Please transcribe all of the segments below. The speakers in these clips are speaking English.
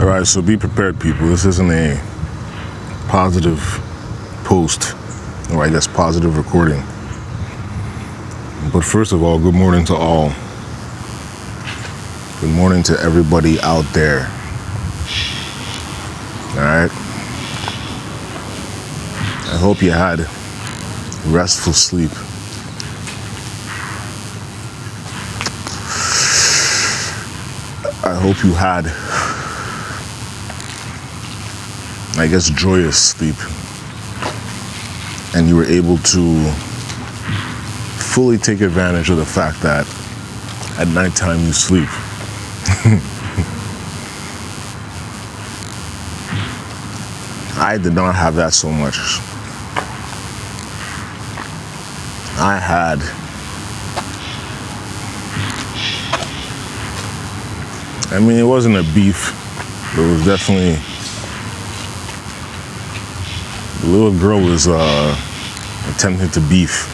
All right, so be prepared, people. This isn't a positive post, or I guess positive recording. But first of all, good morning to all. Good morning to everybody out there. All right. I hope you had restful sleep. I hope you had, I guess, joyous sleep. And you were able to fully take advantage of the fact that at nighttime you sleep. I did not have that so much. I had I mean it wasn't a beef, but it was definitely the little girl was uh, attempting to beef.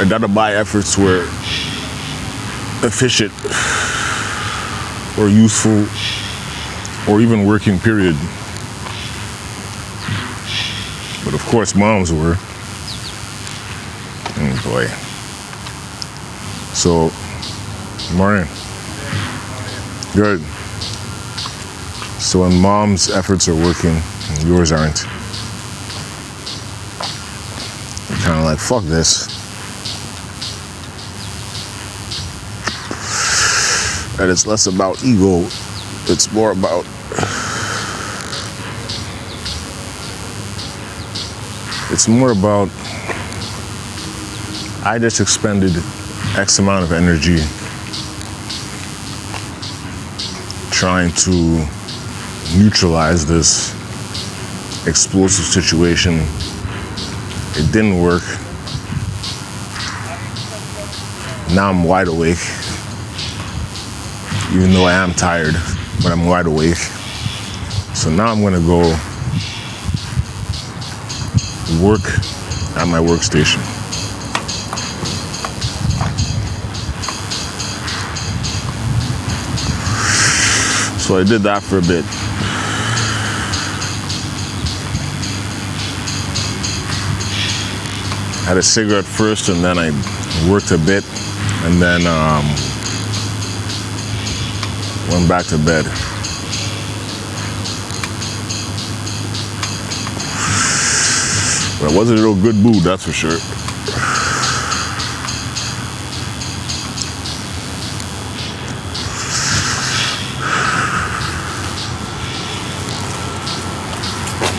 Dadabai efforts were efficient or useful or even working period. But of course moms were. Oh boy. So morning. Good. So when mom's efforts are working yours aren't, you're kind of like, fuck this. And it's less about ego, it's more about it's more about I just expended X amount of energy trying to neutralize this explosive situation. It didn't work. Now I'm wide awake even though I am tired, but I'm wide awake. So now I'm gonna go work at my workstation. So I did that for a bit. Had a cigarette first, and then I worked a bit, and then um, went back to bed. But I wasn't a real good mood, that's for sure.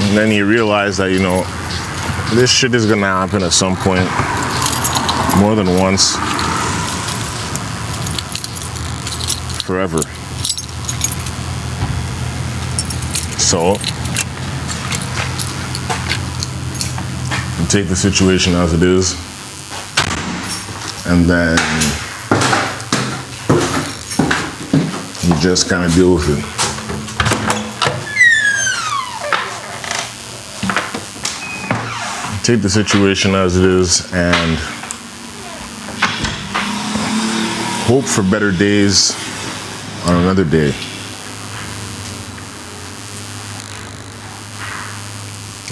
And then you realize that, you know, this shit is gonna happen at some point, more than once, forever. So, take the situation as it is, and then you just kind of deal with it. Take the situation as it is and hope for better days on another day.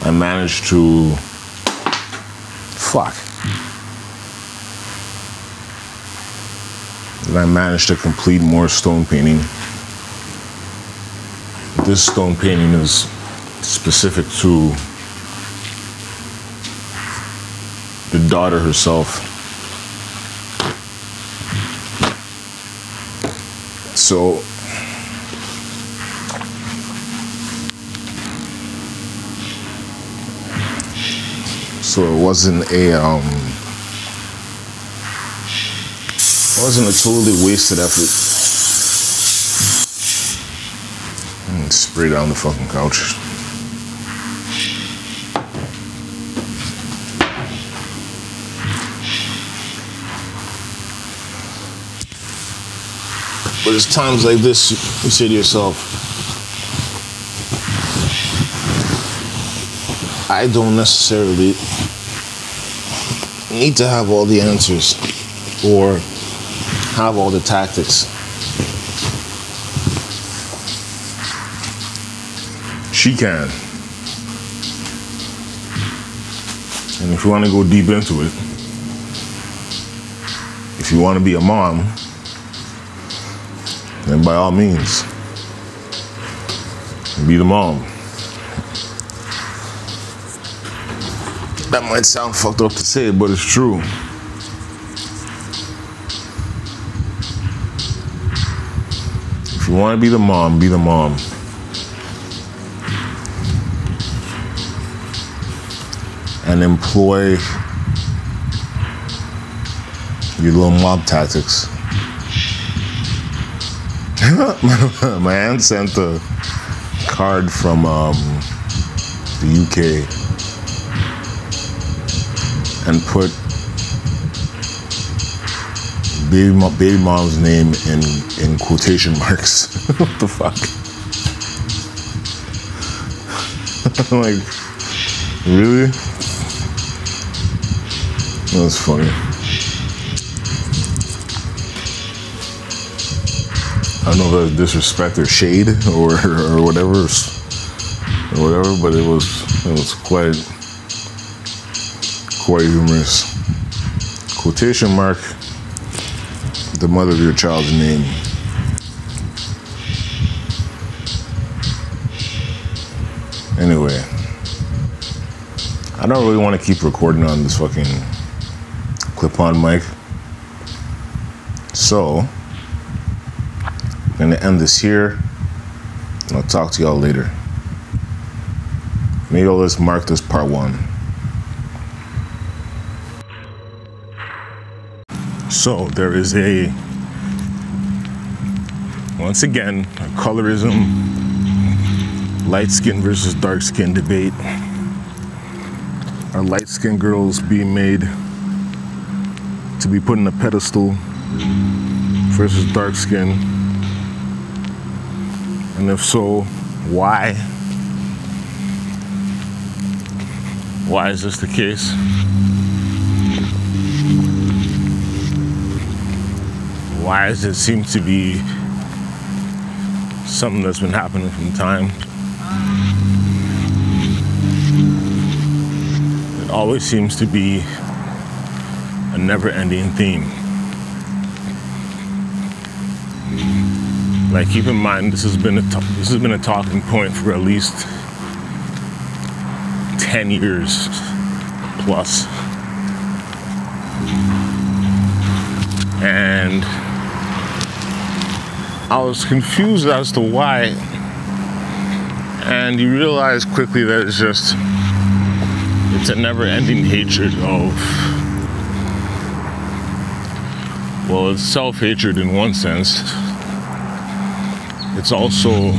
I managed to fuck. And I managed to complete more stone painting. This stone painting is specific to the daughter herself. So so it wasn't a um it wasn't a totally wasted effort. And spray down the fucking couch. But it's times like this you say to yourself, I don't necessarily need to have all the answers or have all the tactics. She can. And if you want to go deep into it, if you want to be a mom, then by all means, be the mom. That might sound fucked up to say, but it's true. If you want to be the mom, be the mom. And employ your little mob tactics. My aunt sent a card from um, the UK and put baby, baby mom's name in, in quotation marks. what the fuck? Like, really? That's funny. I don't know if that's disrespect or shade or or whatever or whatever, but it was it was quite quite humorous. Quotation mark the mother of your child's name. Anyway, I don't really want to keep recording on this fucking clip-on mic. So, End this here. And I'll talk to y'all later. Maybe I'll just mark this part one. So there is a once again a colorism light skin versus dark skin debate. Are light skinned girls being made to be put in a pedestal versus dark skin? And if so, why? Why is this the case? Why does it seem to be something that's been happening from time? It always seems to be a never ending theme. Like keep in mind this has been a this has been a talking point for at least 10 years. And I was confused as to why. And you realize quickly that it's just it's a never-ending hatred of well, it's self-hatred in one sense. It's also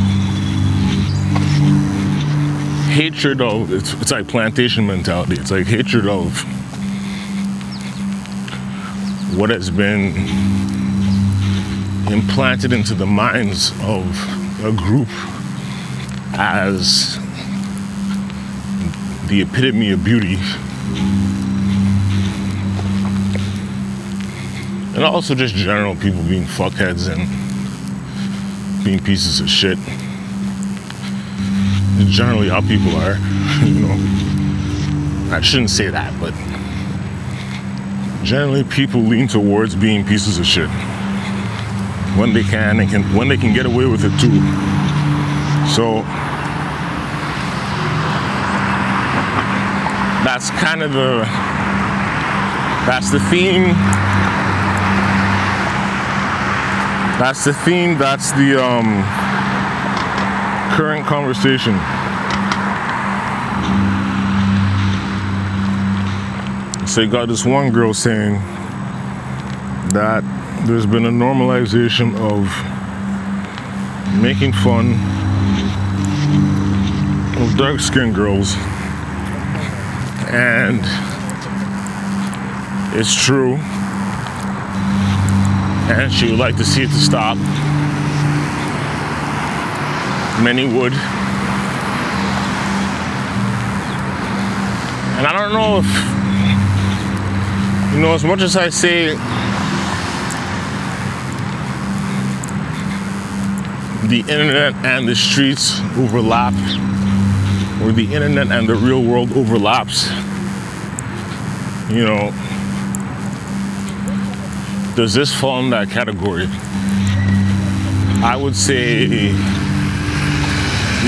hatred of it's, it's like plantation mentality. It's like hatred of what has been implanted into the minds of a group as the epitome of beauty. And also just general people being fuckheads and being pieces of shit. It's generally how people are, you know. I shouldn't say that, but generally people lean towards being pieces of shit when they can and can when they can get away with it too. So that's kind of the that's the theme. That's the theme, that's the um current conversation. So you got this one girl saying that there's been a normalization of making fun of dark skinned girls. And it's true and she would like to see it to stop. Many would. And I don't know if, you know, as much as I say the internet and the streets overlap, or the internet and the real world overlaps, you know, does this fall in that category? I would say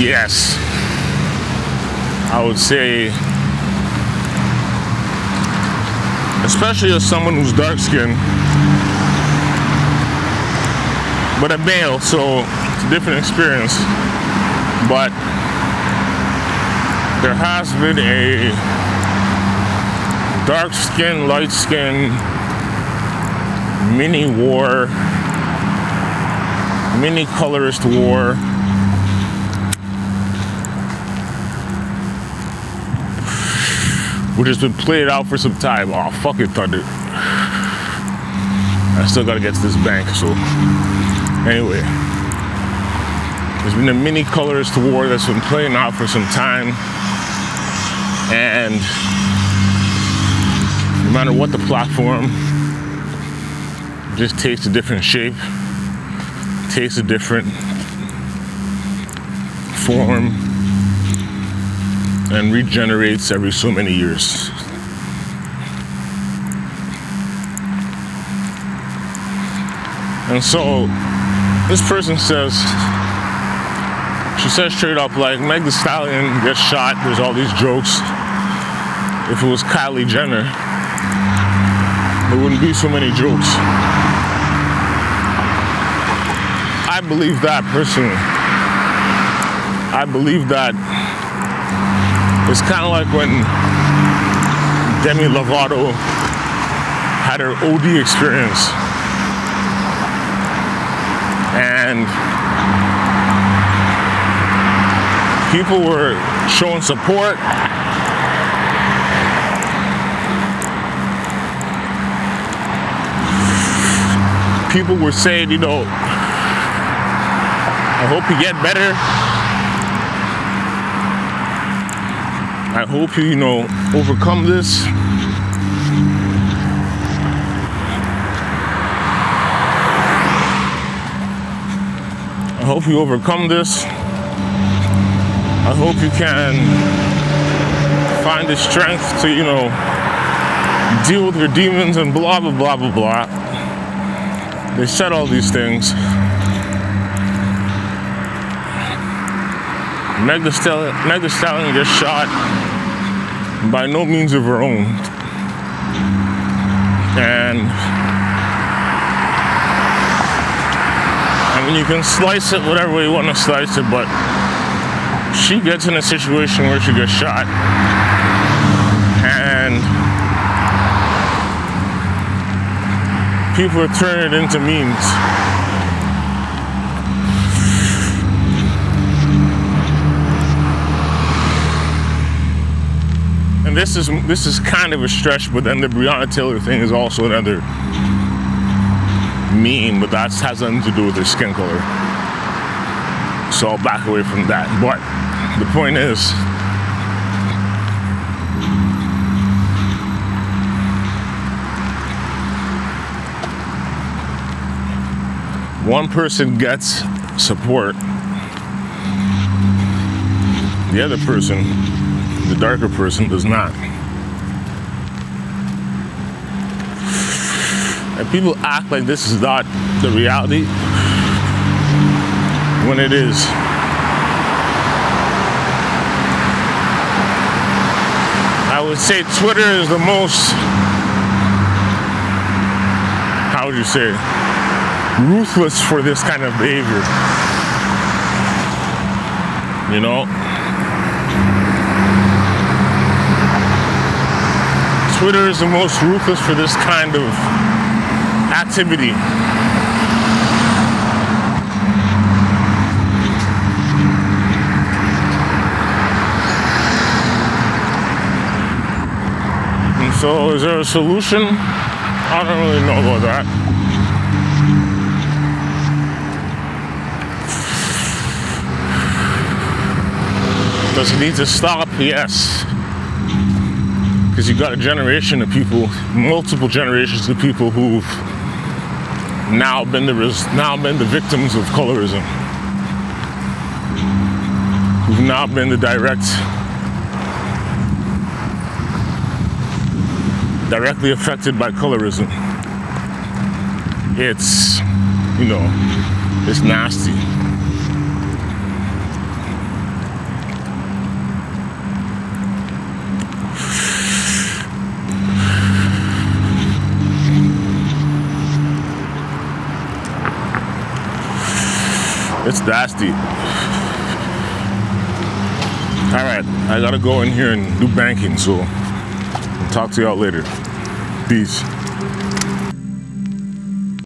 yes. I would say, especially as someone who's dark skinned, but a male, so it's a different experience. But there has been a dark skin, light skin mini war, mini colorist war. Which has been played out for some time. Oh, fuck it, Thunder. I still gotta get to this bank, so. Anyway. There's been a mini colorist war that's been playing out for some time. And no matter what the platform, just takes a different shape, takes a different form, and regenerates every so many years. And so this person says, she says straight up, like, Meg the Stallion gets shot, there's all these jokes. If it was Kylie Jenner, there wouldn't be so many jokes. I believe that personally. I believe that it's kind of like when Demi Lovato had her OD experience. And people were showing support. People were saying, you know, I hope you get better. I hope you, you know, overcome this. I hope you overcome this. I hope you can find the strength to, you know, deal with your demons and blah, blah, blah, blah, blah. They said all these things. Meg the Stallion, shot by no means of her own. And I mean, you can slice it whatever you want to slice it, but she gets in a situation where she gets shot. And people are turning it into memes. And this is this is kind of a stretch, but then the Breonna Taylor thing is also another meme, but that has nothing to do with their skin color. So I'll back away from that. But the point is, one person gets support, the other person the darker person does not. And people act like this is not the reality when it is. I would say Twitter is the most, how would you say, ruthless for this kind of behavior. You know? Twitter is the most ruthless for this kind of activity. And so, is there a solution? I don't really know about that. Does it need to stop? Yes because you've got a generation of people, multiple generations of people who've now been the now been the victims of colorism. who've not been the direct, directly affected by colorism. It's, you know, it's nasty. It's nasty. All right, I gotta go in here and do banking, so I'll talk to y'all later. Peace.